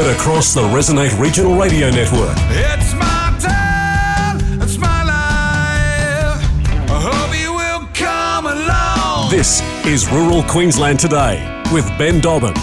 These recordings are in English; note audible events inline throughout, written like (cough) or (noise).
Heard across the Resonate Regional Radio Network. It's my time, it's my life. I hope you will come along. This is Rural Queensland Today with Ben Dobbin.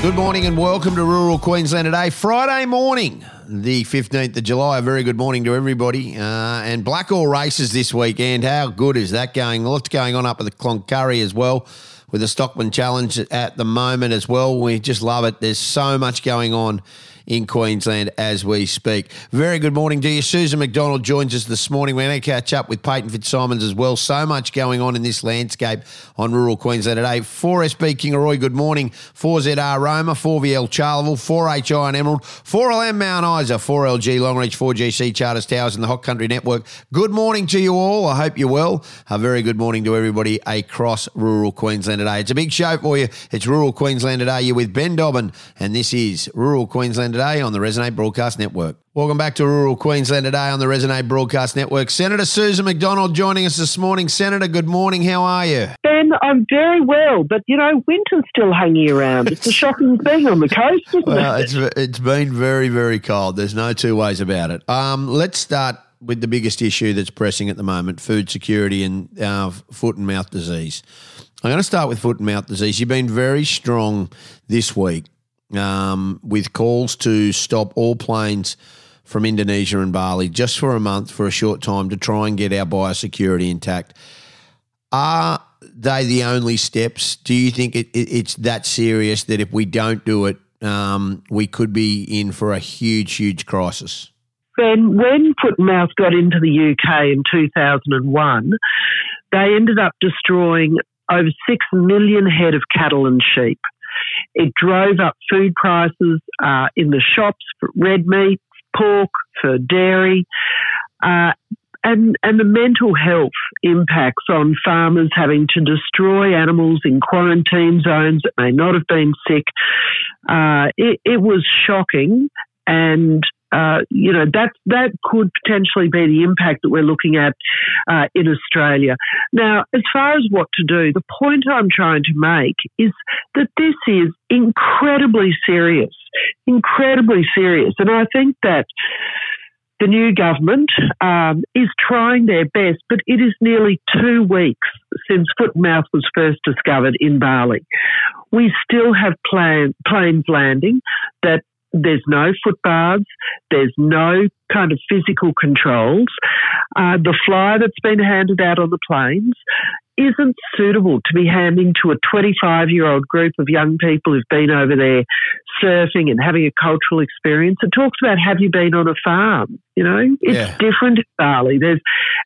Good morning and welcome to Rural Queensland today, Friday morning, the 15th of July. A very good morning to everybody. Uh, and Blackall races this weekend. How good is that going? Lots going on up at the Cloncurry as well with the Stockman Challenge at the moment as well. We just love it. There's so much going on in Queensland as we speak. Very good morning to you. Susan McDonald joins us this morning. We're going to catch up with Peyton Fitzsimons as well. So much going on in this landscape on rural Queensland today. 4SB Kingaroy, good morning. 4ZR Roma, 4VL Charleville, 4HI and Emerald, 4LM Mount Isa, 4LG Longreach, 4GC Charters Towers and the Hot Country Network. Good morning to you all. I hope you're well. A very good morning to everybody across rural Queensland today. It's a big show for you. It's Rural Queensland today. You're with Ben Dobbin, and this is Rural Queensland today on the Resonate Broadcast Network. Welcome back to Rural Queensland today on the Resonate Broadcast Network. Senator Susan McDonald joining us this morning. Senator, good morning. How are you? Ben, I'm very well, but you know, winter's still hanging around. It's a shocking thing on the coast, isn't Well, it? it's it's been very very cold. There's no two ways about it. Um, let's start with the biggest issue that's pressing at the moment: food security and uh, foot and mouth disease. I'm going to start with foot and mouth disease. You've been very strong this week um, with calls to stop all planes from Indonesia and Bali just for a month, for a short time, to try and get our biosecurity intact. Are they the only steps? Do you think it, it, it's that serious that if we don't do it, um, we could be in for a huge, huge crisis? Ben, when Foot and Mouth got into the UK in 2001, they ended up destroying over 6 million head of cattle and sheep. It drove up food prices uh, in the shops for red meat, pork, for dairy. Uh, and, and the mental health impacts on farmers having to destroy animals in quarantine zones that may not have been sick. Uh, it, it was shocking, and uh, you know that that could potentially be the impact that we're looking at uh, in Australia. Now, as far as what to do, the point I'm trying to make is that this is incredibly serious, incredibly serious, and I think that the new government um, is trying their best, but it is nearly two weeks since foot and mouth was first discovered in Bali. We still have plan, planes landing that there's no footbaths, there's no kind of physical controls. Uh, the flyer that's been handed out on the planes isn't suitable to be handing to a 25 year old group of young people who've been over there surfing and having a cultural experience. It talks about have you been on a farm? You know, it's Yeah. different in Bali. There's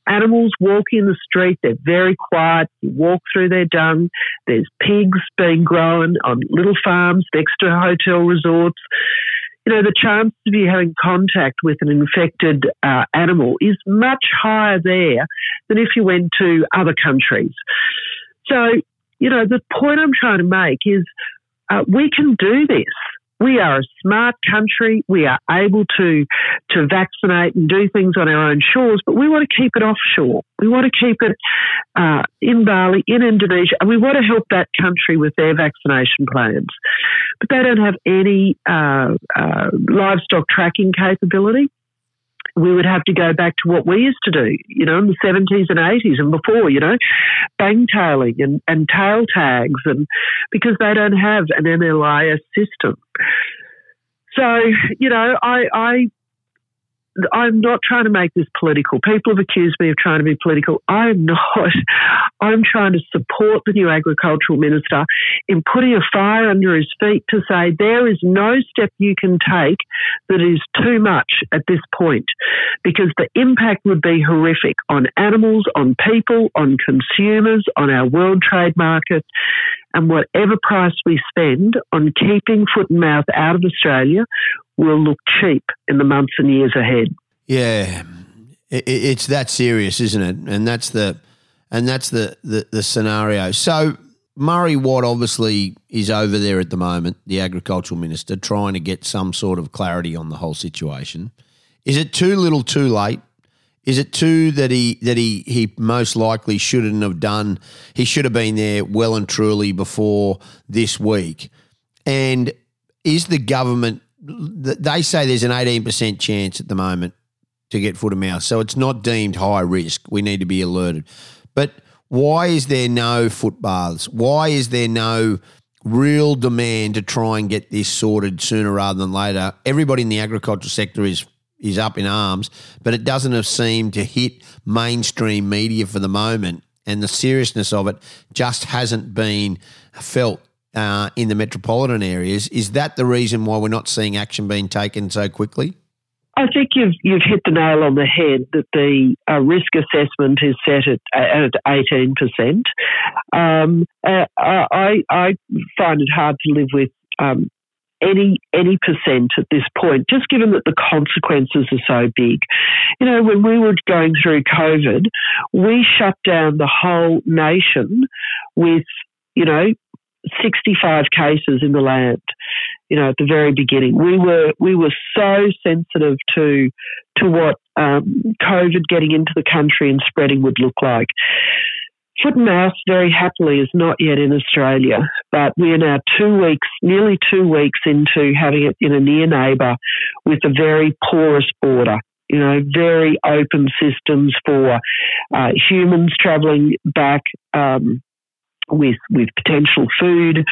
animals walking in the street, they're very quiet. You walk through their dung. There's pigs being grown on little farms next to hotel resorts you know, the chance of you having contact with an infected uh, animal is much higher there than if you went to other countries. So, you know, the point I'm trying to make is uh, we can do this. We are a smart country. We are able to to vaccinate and do things on our own shores, but we want to keep it offshore. We want to keep it uh, in Bali, in Indonesia, and we want to help that country with their vaccination plans. But they don't have any uh, uh, livestock tracking capability we would have to go back to what we used to do, you know, in the 70s and 80s and before, you know, bang tailing and, and tail tags, and because they don't have an NLIS system. So, you know, I, I, I'm not trying to make this political. People have accused me of trying to be political. I'm (laughs) not. I'm trying to support the new agricultural minister in putting a fire under his feet to say there is no step you can take that is too much at this point because the impact would be horrific on animals, on people, on consumers, on our world trade market. And whatever price we spend on keeping foot and mouth out of Australia will look cheap in the months and years ahead. Yeah, it's that serious, isn't it? And that's the and that's the, the the scenario. So Murray Watt obviously is over there at the moment, the agricultural minister, trying to get some sort of clarity on the whole situation. Is it too little, too late? Is it too that he that he he most likely shouldn't have done? He should have been there well and truly before this week. And is the government? They say there's an 18% chance at the moment to get foot and mouth, so it's not deemed high risk. We need to be alerted. But why is there no foot baths? Why is there no real demand to try and get this sorted sooner rather than later? Everybody in the agricultural sector is is up in arms, but it doesn't have seemed to hit mainstream media for the moment, and the seriousness of it just hasn't been felt uh, in the metropolitan areas. Is that the reason why we're not seeing action being taken so quickly? I think you've you've hit the nail on the head that the uh, risk assessment is set at at eighteen percent. Um, uh, I I find it hard to live with um, any any percent at this point, just given that the consequences are so big. You know, when we were going through COVID, we shut down the whole nation with you know 65 cases in the land. You know, at the very beginning, we were we were so sensitive to to what um, COVID getting into the country and spreading would look like. Foot and mouth, very happily, is not yet in Australia, but we are now two weeks, nearly two weeks into having it in a near neighbour with a very porous border you know, very open systems for uh, humans travelling back um, with with potential food,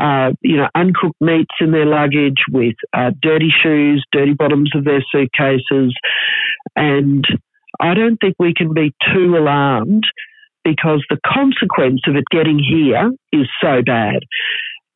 uh, you know, uncooked meats in their luggage, with uh, dirty shoes, dirty bottoms of their suitcases, and I don't think we can be too alarmed because the consequence of it getting here is so bad,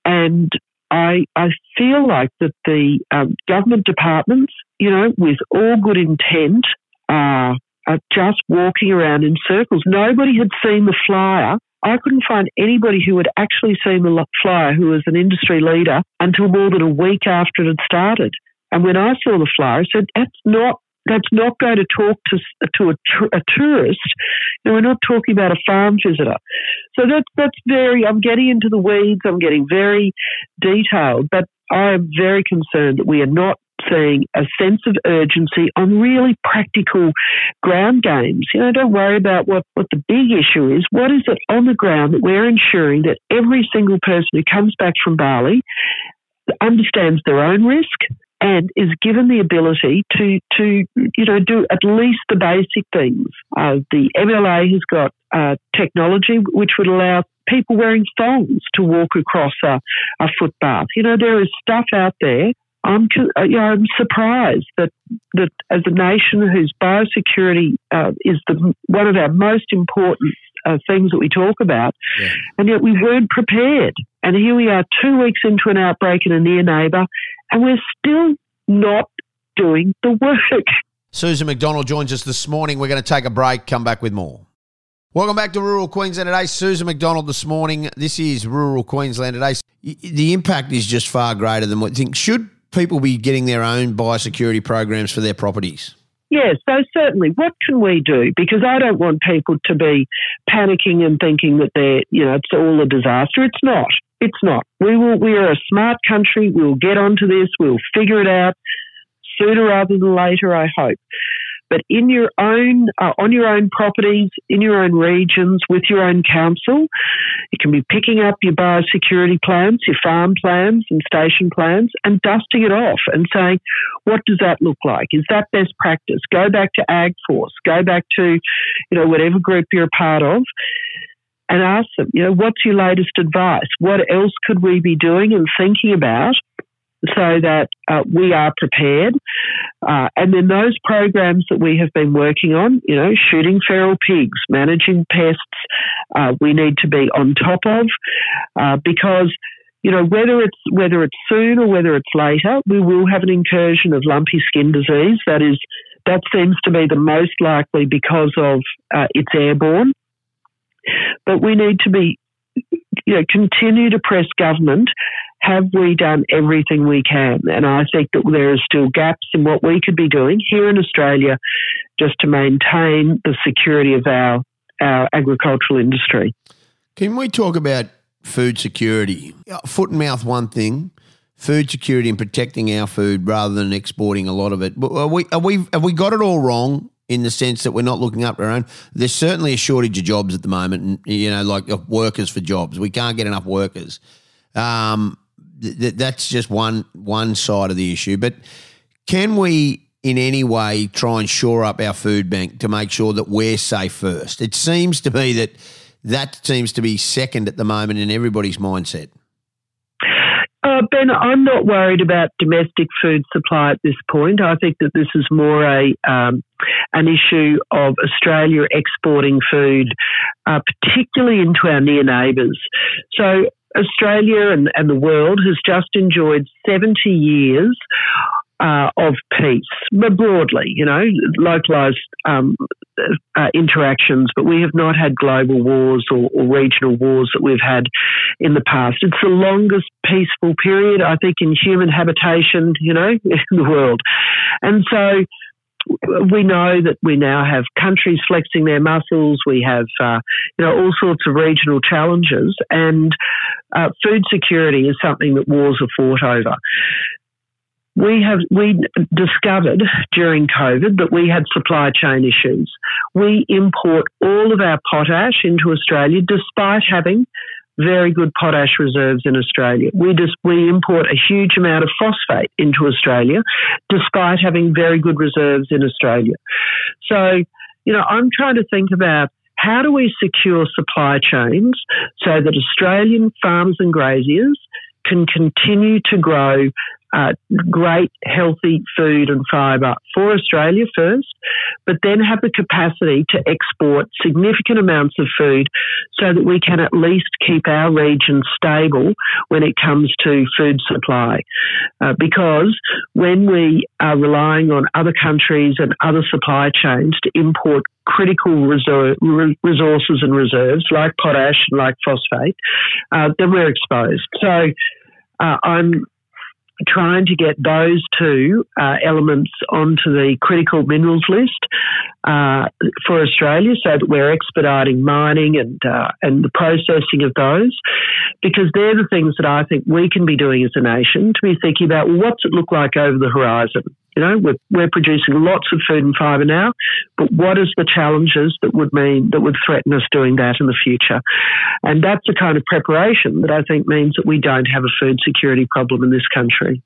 and I I feel like that the um, government departments, you know, with all good intent, are are just walking around in circles. Nobody had seen the flyer I couldn't find anybody who had actually seen the flyer who was an industry leader until more than a week after it had started. And when I saw the flyer, I said, that's not that's not going to talk to to a, a tourist. We're not talking about a farm visitor. So that's that's very. I'm getting into the weeds. I'm getting very detailed, but I am very concerned that we are not seeing a sense of urgency on really practical ground games. You know, don't worry about what, what the big issue is. What is it on the ground that we're ensuring that every single person who comes back from Bali understands their own risk and is given the ability to, to you know, do at least the basic things. Uh, the MLA has got uh, technology which would allow people wearing thongs to walk across a, a footbath. You know, there is stuff out there I'm, uh, you know, I'm surprised that that as a nation whose biosecurity uh, is the one of our most important uh, things that we talk about, yeah. and yet we weren't prepared. And here we are, two weeks into an outbreak in a near neighbour, and we're still not doing the work. Susan McDonald joins us this morning. We're going to take a break. Come back with more. Welcome back to Rural Queensland today. Susan McDonald this morning. This is Rural Queensland today. The impact is just far greater than what you think. Should people be getting their own biosecurity programs for their properties? Yes, so certainly. What can we do? Because I don't want people to be panicking and thinking that they're, you know, it's all a disaster. It's not. It's not. We will. We are a smart country. We'll get onto this. We'll figure it out sooner rather than later. I hope but in your own, uh, on your own properties, in your own regions, with your own council. You can be picking up your biosecurity plans, your farm plans and station plans, and dusting it off and saying, what does that look like? Is that best practice? Go back to AgForce, go back to, you know, whatever group you're a part of and ask them, you know, what's your latest advice? What else could we be doing and thinking about so that uh, we are prepared. Uh, and then those programs that we have been working on, you know, shooting feral pigs, managing pests, uh, we need to be on top of uh, because. You know, whether it's whether it's soon or whether it's later, we will have an incursion of lumpy skin disease. That is, that seems to be the most likely because of uh, it's airborne. But we need to be you know, continue to press government have we done everything we can? And I think that there are still gaps in what we could be doing here in Australia just to maintain the security of our, our agricultural industry. Can we talk about food security? Foot and mouth, one thing. Food security and protecting our food rather than exporting a lot of it. Are we, are we, have we got it all wrong in the sense that we're not looking up our own. There's certainly a shortage of jobs at the moment, and you know, like workers for jobs. We can't get enough workers. Um, th- th- that's just one one side of the issue. But can we, in any way, try and shore up our food bank to make sure that we're safe first? It seems to be that that seems to be second at the moment in everybody's mindset. Uh, ben, I'm not worried about domestic food supply at this point. I think that this is more a um, an issue of Australia exporting food, uh, particularly into our near neighbours. So Australia and, and the world has just enjoyed 70 years uh, of peace, but broadly, you know, localized um, uh, interactions, but we have not had global wars or, or, regional wars that we've had in the past. It's the longest peaceful period, I think, in human habitation, you know, (laughs) in the world. And so we know that we now have countries flexing their muscles. We have, uh, you know, all sorts of regional challenges, and uh, food security is something that wars are fought over we have we discovered during COVID that we had supply chain issues. We import all of our potash into Australia despite having very good potash reserves in Australia. We just we import a huge amount of phosphate into Australia despite having very good reserves in Australia. So, you know, I'm trying to think about how do we secure supply chains so that Australian farmers and graziers can continue to grow uh, great, healthy food and fibre for Australia first, but then have the capacity to export significant amounts of food so that we can at least keep our region stable when it comes to food supply. Uh, because when we are relying on other countries and other supply chains to import critical resources and reserves like potash and like phosphate, uh, then we're exposed. So uh, I'm trying to get those two uh, elements onto the critical minerals list uh, for Australia, so that we're expediting mining and uh, and the processing of those, because they're the things that I think we can be doing as a nation to be thinking about. What's it look like over the horizon? You know, we're, we're producing lots of food and fibre now, but what is the challenges that would mean that would threaten us doing that in the future? And that's the kind of preparation that I think means that we don't have a food security problem in this country.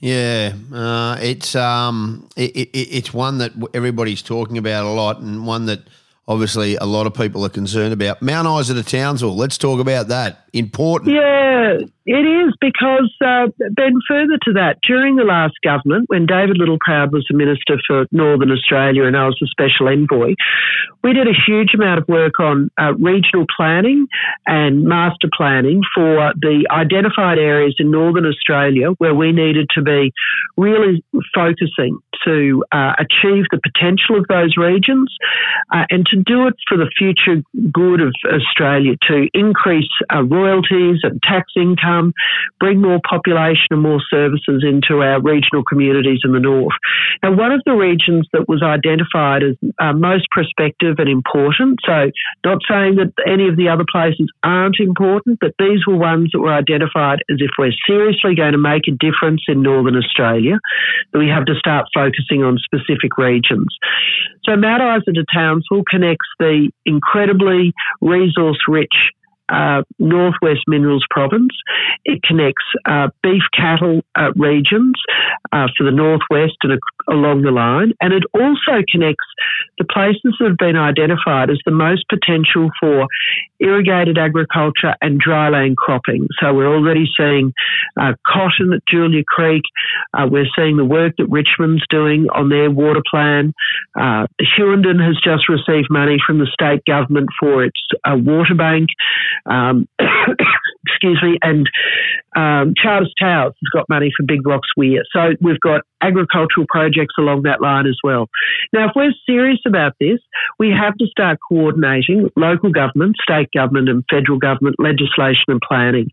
Yeah, uh, it's um, it, it, it's one that everybody's talking about a lot, and one that obviously a lot of people are concerned about. Mount Isa to Townsville, let's talk about that. Important. Yeah, it is because, uh, Ben, further to that, during the last government, when David Littleproud was the Minister for Northern Australia and I was the Special Envoy, we did a huge amount of work on uh, regional planning and master planning for the identified areas in Northern Australia where we needed to be really focusing to uh, achieve the potential of those regions uh, and to do it for the future good of Australia, to increase uh, royalties and tax income, bring more population and more services into our regional communities in the north. Now, one of the regions that was identified as uh, most prospective and important, so not saying that any of the other places aren't important, but these were ones that were identified as if we're seriously going to make a difference in northern Australia, that we have to start focusing on specific regions. So Mount Isa to Townsville connects the incredibly resource rich uh, Northwest Minerals Province. It connects uh, beef cattle uh, regions uh, for the Northwest and along the line, and it also connects the places that have been identified as the most potential for irrigated agriculture and dryland cropping. So we're already seeing uh, cotton at Julia Creek. Uh, we're seeing the work that Richmond's doing on their water plan. Uh, has just received money from the state government for its water bank. Um, (coughs) excuse me, and um, Charters Towers has got money for Big Rocks Weir. So we've got agricultural projects along that line as well. Now, if we're serious about this, we have to start coordinating local government, state government, and federal government legislation and planning.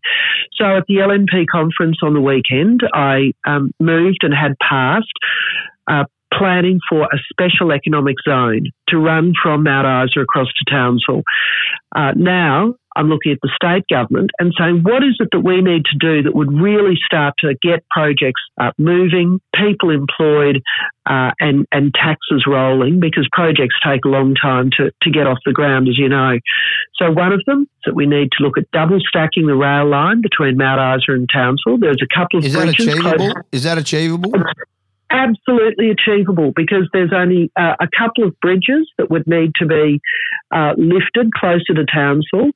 So at the LNP conference on the weekend, I um, moved and had passed uh, planning for a special economic zone to run from Mount Isa across to Townsville. Uh, now, I'm looking at the state government and saying, what is it that we need to do that would really start to get projects up moving, people employed, uh, and, and taxes rolling because projects take a long time to, to get off the ground, as you know. So one of them is that we need to look at double stacking the rail line between Mount Isa and Townsville. There's a couple of Is that bridges achievable? close- Is that achievable? Absolutely achievable because there's only uh, a couple of bridges that would need to be uh, lifted closer to Townsville,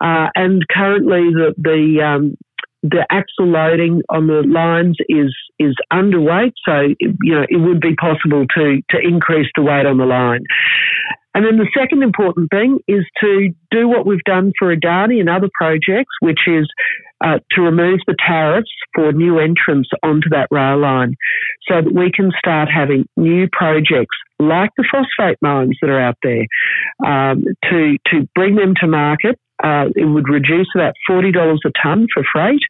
uh, and currently the the um, the axle loading on the lines is is underweight, so you know it would be possible to to increase the weight on the line. And then the second important thing is to do what we've done for Adani and other projects, which is uh, to remove the tariffs for new entrants onto that rail line so that we can start having new projects like the phosphate mines that are out there um, to, to bring them to market. Uh, it would reduce about $40 a tonne for freight.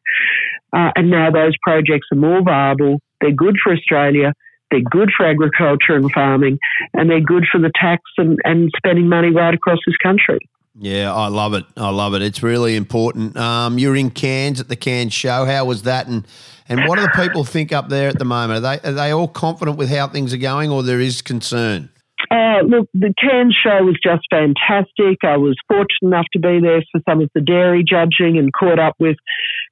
Uh, and now those projects are more viable. They're good for Australia. They're good for agriculture and farming, and they're good for the tax and, and spending money right across this country. Yeah, I love it. I love it. It's really important. Um, you're in Cairns at the Cairns show. How was that? And and what do the people think up there at the moment? Are they are they all confident with how things are going, or there is concern? Uh, look, the Cairns show was just fantastic. I was fortunate enough to be there for some of the dairy judging and caught up with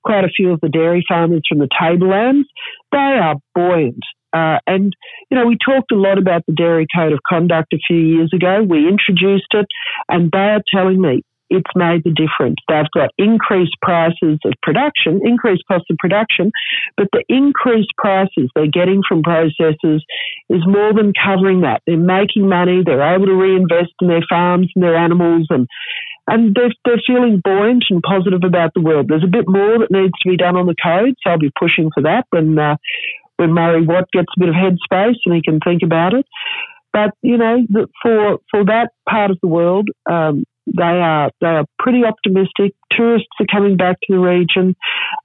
quite a few of the dairy farmers from the tablelands. They are buoyant. Uh, and, you know, we talked a lot about the Dairy Code of Conduct a few years ago. We introduced it, and they are telling me it's made the difference. They've got increased prices of production, increased cost of production, but the increased prices they're getting from processors is more than covering that. They're making money, they're able to reinvest in their farms and their animals, and and they're, they're feeling buoyant and positive about the world. There's a bit more that needs to be done on the code, so I'll be pushing for that when uh, when Murray Watt gets a bit of headspace and he can think about it. But you know, for for that part of the world, um, they are they are pretty optimistic. Tourists are coming back to the region.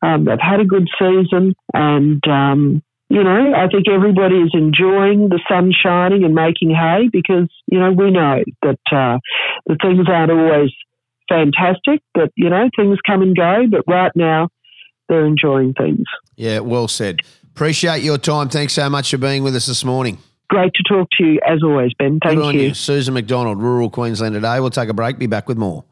Um, they've had a good season, and um, you know, I think everybody is enjoying the sun shining and making hay because you know we know that uh, the things aren't always fantastic, but you know things come and go. But right now, they're enjoying things. Yeah, well said. Appreciate your time. Thanks so much for being with us this morning. Great to talk to you as always, Ben. Thank you. you. Susan McDonald, Rural Queensland today. We'll take a break, be back with more.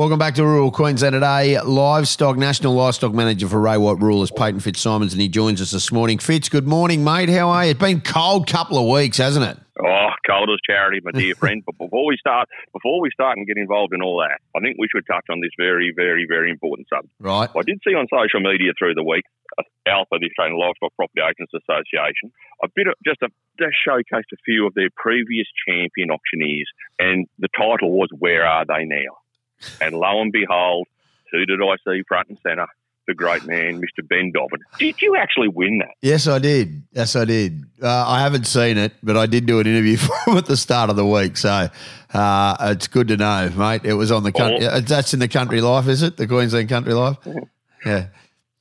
Welcome back to Rural Queensland today. Livestock, National Livestock Manager for Ray White Rural is Peyton Fitzsimons, and he joins us this morning. Fitz, good morning, mate. How are you? It's been cold couple of weeks, hasn't it? Oh, cold as charity, my dear friend. But before we start, before we start and get involved in all that, I think we should touch on this very, very, very important subject. Right. I did see on social media through the week, uh, ALPA, the Australian Livestock Property Agents Association, a bit of just a just showcased a few of their previous champion auctioneers, and the title was "Where Are They Now?" And lo and behold, who did I see front and centre? The great man, Mr. Ben Dobbin. Did you actually win that? Yes, I did. Yes, I did. Uh, I haven't seen it, but I did do an interview (laughs) for him at the start of the week. So uh, it's good to know, mate. It was on the country. Oh. That's in the Country Life, is it? The Queensland Country Life? (laughs) Yeah. Yeah.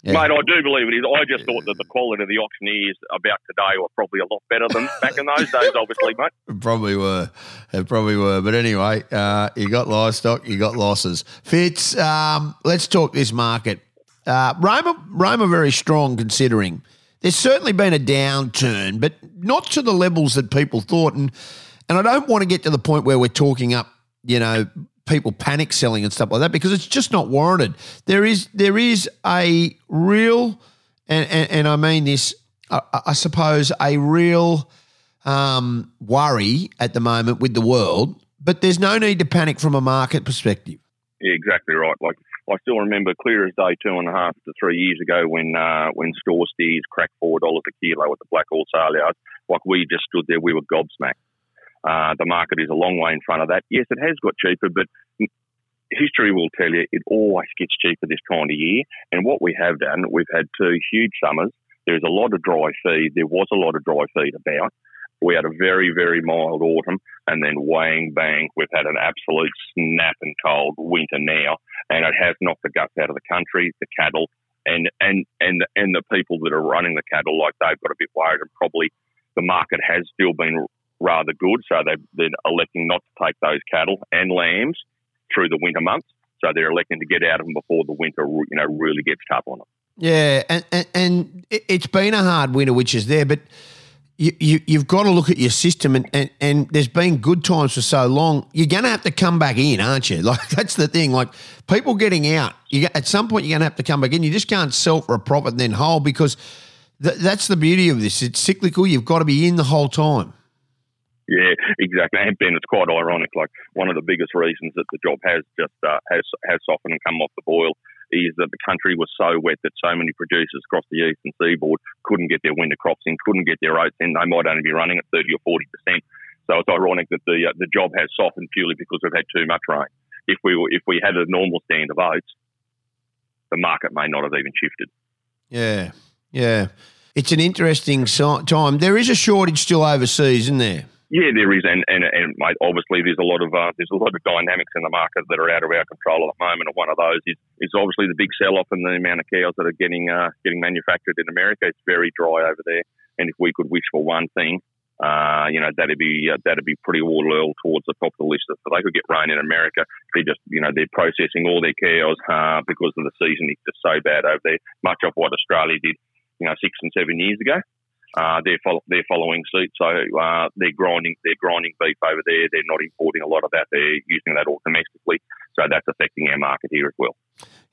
Mate, I do believe it is. I just thought that the quality of the auctioneers about today were probably a lot better than back in those days, obviously, mate. (laughs) Probably were. It probably were. But anyway, uh, you got livestock, you got losses. Fitz, um, let's talk this market. Uh, Roma, Roma very strong considering there's certainly been a downturn, but not to the levels that people thought. And and I don't want to get to the point where we're talking up, you know, people panic selling and stuff like that because it's just not warranted. There is there is a real, and and, and I mean this, I, I suppose a real um, worry at the moment with the world, but there's no need to panic from a market perspective. Yeah, exactly right. Like I still remember clear as day two and a half to three years ago when uh, when store steers cracked four dollars a kilo at the Blackall sale yard. Like we just stood there, we were gobsmacked. Uh, the market is a long way in front of that. Yes, it has got cheaper, but history will tell you it always gets cheaper this kind of year. And what we have done, we've had two huge summers. There's a lot of dry feed. There was a lot of dry feed about. We had a very, very mild autumn, and then wang bang, we've had an absolute snap and cold winter now, and it has knocked the guts out of the country, the cattle, and and and and the people that are running the cattle, like they've got a bit worried, and probably the market has still been rather good, so they've, they're electing not to take those cattle and lambs through the winter months. So they're electing to get out of them before the winter, you know, really gets tough on them. Yeah, and, and, and it- it's been a hard winter, which is there, but you, you, you've got to look at your system, and, and, and there's been good times for so long. You're going to have to come back in, aren't you? (laughs) Like, that's the thing. Like, people getting out, you at some point, you're going to have to come back in. You just can't sell for a profit and then hold because th- that's the beauty of this. It's cyclical. You've got to be in the whole time. Yeah, exactly. And Ben, it's quite ironic. Like one of the biggest reasons that the job has just uh, has has softened and come off the boil is that the country was so wet that so many producers across the eastern seaboard couldn't get their winter crops in, couldn't get their oats in. They might only be running at thirty or forty percent. So it's ironic that the uh, the job has softened purely because we've had too much rain. If we were, if we had a normal stand of oats, the market may not have even shifted. Yeah, yeah. It's an interesting time. There is a shortage still overseas, isn't there? Yeah, there is, and and, and mate, obviously there's a lot of uh, there's a lot of dynamics in the market that are out of our control at the moment. And one of those is, is obviously the big sell off in the amount of cows that are getting uh, getting manufactured in America. It's very dry over there, and if we could wish for one thing, uh, you know that'd be uh, that'd be pretty well towards the top of the list. If they could get rain in America, they just you know they're processing all their cows uh, because of the season is just so bad over there. Much of what Australia did, you know, six and seven years ago. Uh, they're follow, they're following suit, so uh, they're grinding they're grinding beef over there. They're not importing a lot of that. They're using that all domestically, so that's affecting our market here as well.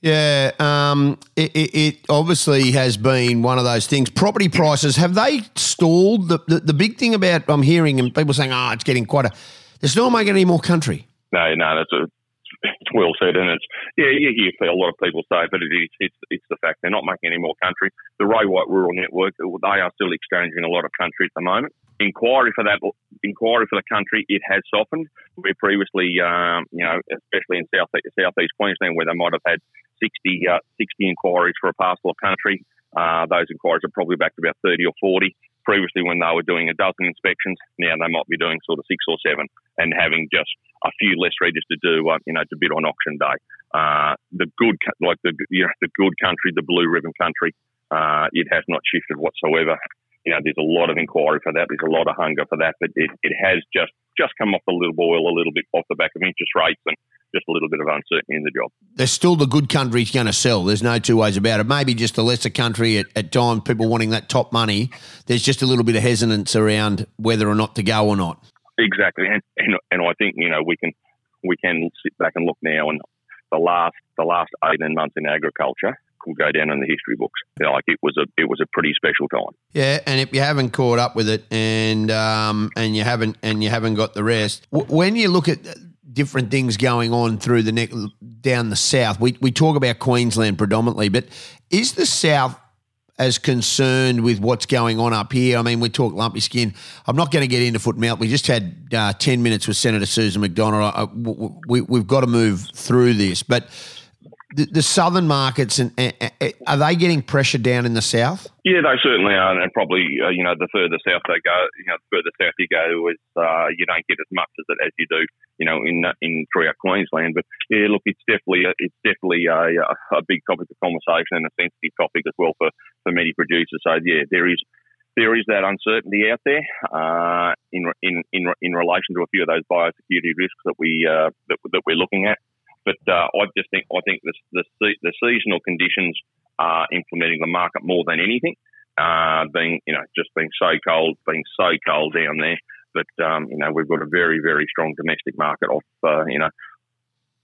Yeah, um, it, it, it obviously has been one of those things. Property prices have they stalled? The, the the big thing about I'm hearing and people saying, "Oh, it's getting quite a." They're still not making any more country. No, no, that's a, (laughs) well said, and it's yeah, you hear a lot of people say, but it is it's, it's the fact they're not making any more country. The Ray White Rural Network, they are still exchanging a lot of country at the moment. Inquiry for that inquiry for the country, it has softened. Where previously, um, you know, especially in south southeast Queensland, where they might have had 60, uh, 60 inquiries for a parcel of country, uh, those inquiries are probably back to about 30 or 40 previously when they were doing a dozen inspections. Now they might be doing sort of six or seven and having just a few less registered to do, uh, you know, to bid on auction day. Uh, the good, like the you know, the good country, the blue ribbon country, uh, it has not shifted whatsoever. You know, there's a lot of inquiry for that. There's a lot of hunger for that, but it, it has just just come off the little boil a little bit off the back of interest rates and just a little bit of uncertainty in the job. There's still the good country's going to sell. There's no two ways about it. Maybe just the lesser country at, at times, people wanting that top money. There's just a little bit of hesitance around whether or not to go or not. Exactly, and, and and I think you know we can we can sit back and look now, and the last the last eighteen months in agriculture will go down in the history books. Like it was a it was a pretty special time. Yeah, and if you haven't caught up with it, and um, and you haven't and you haven't got the rest, w- when you look at different things going on through the neck down the south, we we talk about Queensland predominantly, but is the south as concerned with what's going on up here? I mean, we talk lumpy skin. I'm not going to get into foot and mouth. We just had uh, ten minutes with Senator Susan McDonald. I, w- we, we've got to move through this, but. The, the southern markets and, and, and are they getting pressure down in the south? Yeah, they certainly are, and probably uh, you know the further south they go, you know, the further south you go, is uh, you don't get as much as it as you do, you know, in in throughout Queensland. But yeah, look, it's definitely a, it's definitely a, a big topic of conversation and a sensitive topic as well for for many producers. So yeah, there is there is that uncertainty out there uh, in, in in in relation to a few of those biosecurity risks that we uh, that, that we're looking at. But uh, I just think I think the, the the seasonal conditions are implementing the market more than anything. Uh, being you know just being so cold, being so cold down there. But um, you know we've got a very very strong domestic market off uh, you know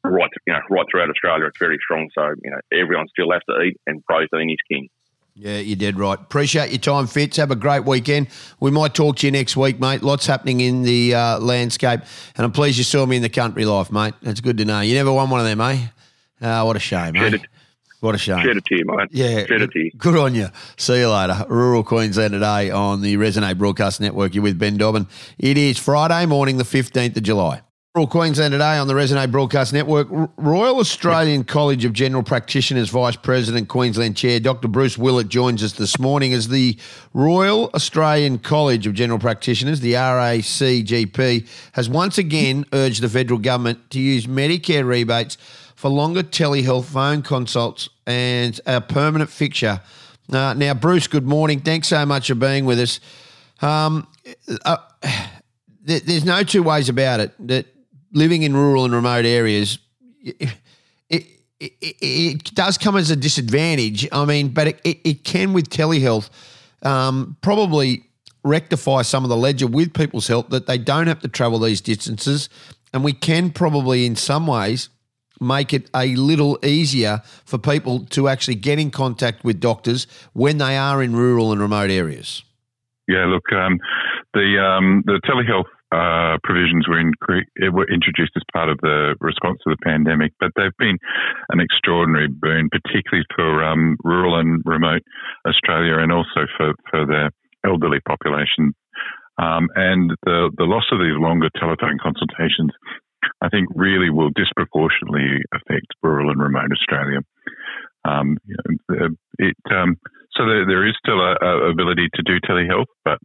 right you know right throughout Australia. It's very strong. So you know everyone still has to eat, and protein is king. Yeah, you did right. Appreciate your time, Fitz. Have a great weekend. We might talk to you next week, mate. Lots happening in the uh, landscape, and I'm pleased you saw me in the country life, mate. That's good to know. You never won one of them, eh? Uh, what a shame, Shed eh? it. What a shame. Shed a you, mate. Yeah, Shed a you. good on you. See you later. Rural Queensland today on the Resonate Broadcast Network. You're with Ben Dobbin. It is Friday morning, the 15th of July. Rural Queensland today on the Resonate Broadcast Network. Royal Australian College of General Practitioners Vice President, Queensland Chair, Dr. Bruce Willett joins us this morning as the Royal Australian College of General Practitioners, the RACGP, has once again urged the federal government to use Medicare rebates for longer telehealth phone consults and a permanent fixture. Uh, now, Bruce, good morning. Thanks so much for being with us. Um, uh, (sighs) there's no two ways about it that living in rural and remote areas, it, it, it, it does come as a disadvantage. I mean, but it, it, can with telehealth um, probably rectify some of the ledger with people's health that they don't have to travel these distances, and we can probably in some ways make it a little easier for people to actually get in contact with doctors when they are in rural and remote areas. Yeah, look, um, the um, the telehealth uh, provisions were, incre- were introduced as part of the response to the pandemic, but they've been an extraordinary boon, particularly for um, rural and remote Australia, and also for for the elderly population. Um, and the the loss of these longer telephone consultations I think really will disproportionately affect rural and remote Australia. Um, it, um, so there, there is still a, a, ability to do telehealth, but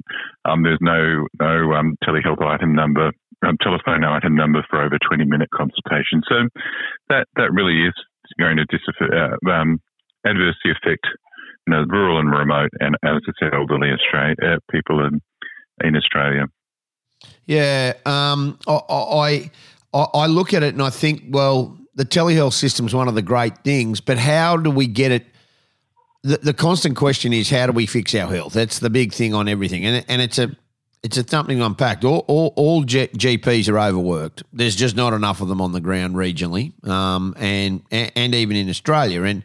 um, there's no no um, telehealth item number, um, telephone item number for over 20 minute consultation. So that that really is going to uh, um, adversely affect you know rural and remote, and as I said, elderly Australia uh, people in in Australia. Yeah, um, I I, I look at it and I think, well, the telehealth system is one of the great things, but how do we get it? The, the constant question is, how do we fix our health? That's the big thing on everything, and and it's a it's a something unpacked. All all, all G- GPs are overworked. There's just not enough of them on the ground regionally, um, and, and even in Australia. And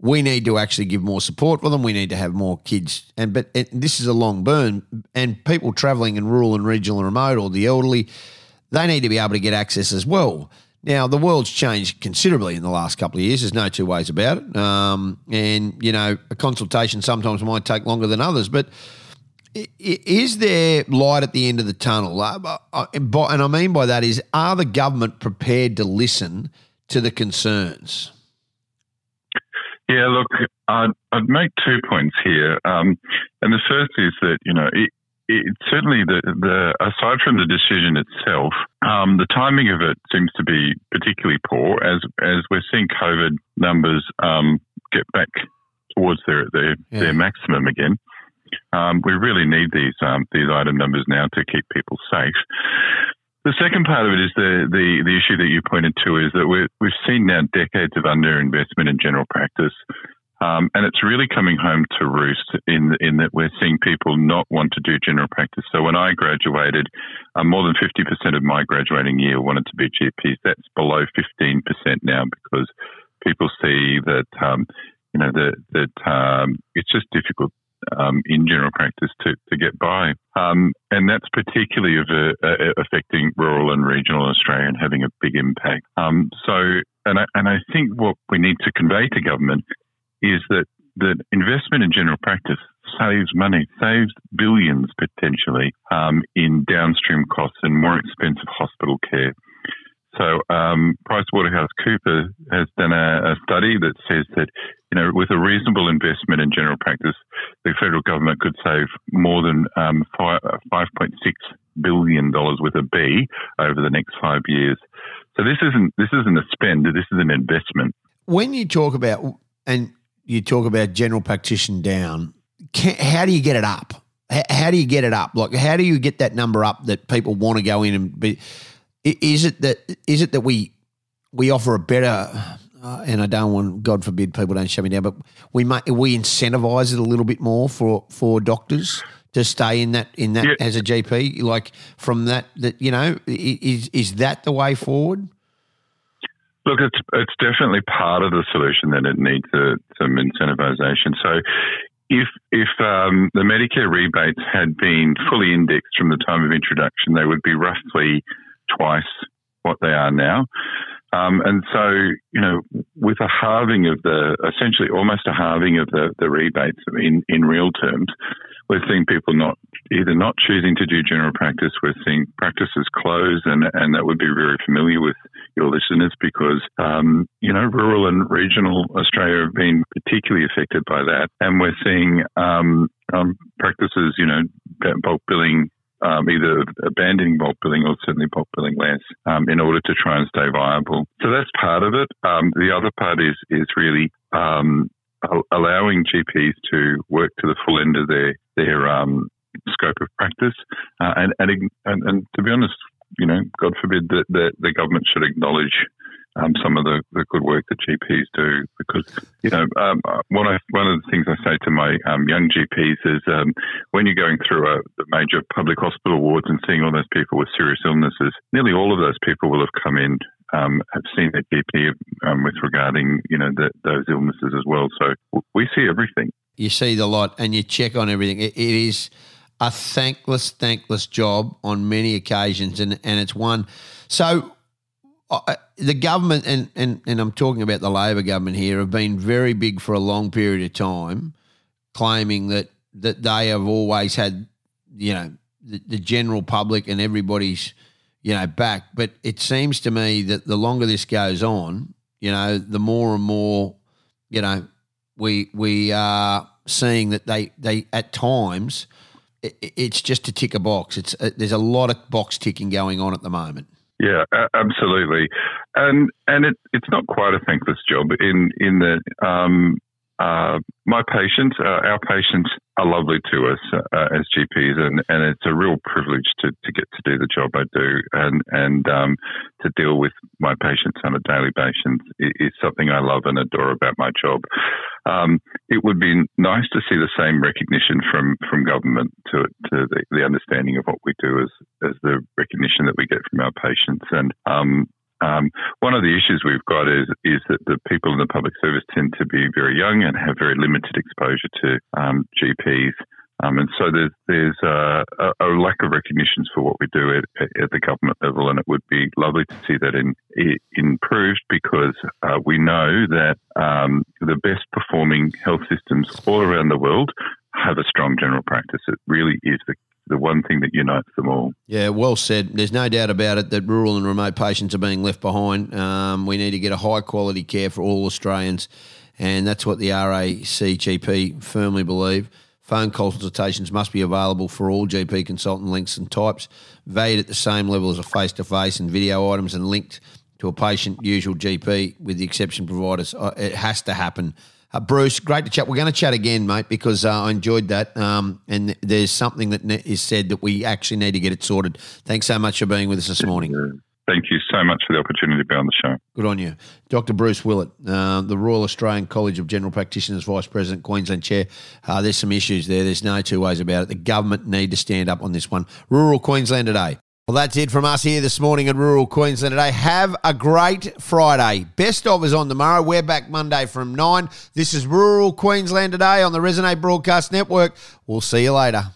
we need to actually give more support for them. We need to have more kids. And but this is a long burn, and people travelling in rural and regional and remote, or the elderly they need to be able to get access as well. Now, the world's changed considerably in the last couple of years. There's no two ways about it. Um, and, you know, a consultation sometimes might take longer than others. But is there light at the end of the tunnel? Uh, uh, and I mean by that is, are the government prepared to listen to the concerns? Yeah, look, I'd, I'd make two points here. Um, and the first is that, you know, it, certainly the, the aside from the decision itself, um, the timing of it seems to be particularly poor as as we're seeing COVID numbers um, get back towards their their, yeah. their maximum again. Um, we really need these um, these item numbers now to keep people safe. The second part of it is the, the, the issue that you pointed to is that we we've seen now decades of underinvestment in general practice. Um, and it's really coming home to roost in in that we're seeing people not want to do general practice. So when I graduated, uh, more than 50% of my graduating year wanted to be GPs. That's below 15% now because people see that um, you know that that um, it's just difficult um, in general practice to, to get by. Um, and that's particularly of, uh, affecting rural and regional Australia and having a big impact. Um, so, and I, and I think what we need to convey to government is that that investment in general practice saves money, saves billions potentially um, in downstream costs and more expensive hospital care. So, um, PricewaterhouseCooper has done a, a, study that says that, you know, with a reasonable investment in general practice, the federal government could save more than um, five point six billion dollars with a B over the next five years. So this isn't this isn't a spend. This is an investment. When you talk about and you talk about general practitioner down. Can, how do you get it up? How, how, do you get it up? Like, how do you get that number up that people want to go in and be? Is it that is it that we we offer a better? Uh, and I don't want, God forbid, people don't shut me down, but we might we incentivize it a little bit more for for doctors to stay in that in that yeah. as a GP. Like from that that you know is is that the way forward? Look, it's it's definitely part of the solution that it needs a, some incentivization. So, if if um, the Medicare rebates had been fully indexed from the time of introduction, they would be roughly twice what they are now. Um, and so, you know, with a halving of the, essentially almost a halving of the, the rebates in, in real terms, we're seeing people not either not choosing to do general practice. We're seeing practices close, and and that would be very familiar with your listeners because um, you know rural and regional Australia have been particularly affected by that, and we're seeing um, um, practices, you know, bulk billing um, either abandoning bulk billing or certainly bulk billing less um, in order to try and stay viable. So that's part of it. Um, the other part is is really um, allowing GPs to work to the full end of their their um, scope of practice, uh, and, and, and and to be honest, you know, God forbid that the, the government should acknowledge um, some of the, the good work that GPs do because you know um, one of one of the things I say to my um, young GPs is um, when you're going through a, the major public hospital wards and seeing all those people with serious illnesses, nearly all of those people will have come in um, have seen their GP um, with regarding you know the, those illnesses as well. So we see everything. You see the lot, and you check on everything. it, it is a thankless, thankless job on many occasions, and and it's one. So the government and, and and I'm talking about the Labor government here have been very big for a long period of time, claiming that that they have always had, you know, the, the general public and everybody's, you know, back. But it seems to me that the longer this goes on, you know, the more and more, you know, we we are seeing that they they at times it, it's just to tick a box. It's uh, there's a lot of box ticking going on at the moment. Yeah, absolutely, and and it, it's not quite a thankless job in in that um, uh, my patients, uh, our patients, are lovely to us uh, as GPs, and, and it's a real privilege to, to get to do the job I do, and and um, to deal with my patients on a daily basis is something I love and adore about my job. Um, it would be nice to see the same recognition from, from government to to the, the understanding of what we do as as the recognition that we get from our patients, and um, um, one of the issues we've got is is that the people in the public service tend to be very young and have very limited exposure to um, GPs. Um, and so there's there's uh, a, a, lack of recognitions for what we do at, at, the government level, and it would be lovely to see that in, in improved because uh, we know that um, the best performing health systems all around the world have a strong general practice. It really is the the one thing that unites them all. Yeah, well said. There's no doubt about it that rural and remote patients are being left behind. Um, we need to get a high quality care for all Australians, and that's what the RACGP firmly believe. Phone consultations must be available for all GP consultant links and types, valued at the same level as a face to face and video items, and linked to a patient usual GP, with the exception providers. Uh, it has to happen uh, Bruce, great to chat. We're going to chat again, mate, because uh, I enjoyed that. Um, and there's something that is said that we actually need to get it sorted. Thanks so much for being with us this morning. Thank you so much for the opportunity to be on the show. Good on you. Dr. Bruce Willett, uh, the Royal Australian College of General Practitioners Vice President, Queensland Chair. Uh, there's some issues there. There's no two ways about it. The government need to stand up on this one. Rural Queensland today. Well, that's it from us here this morning in rural Queensland today. Have a great Friday. Best of is on tomorrow. We're back Monday from 9. This is rural Queensland today on the Resonate Broadcast Network. We'll see you later.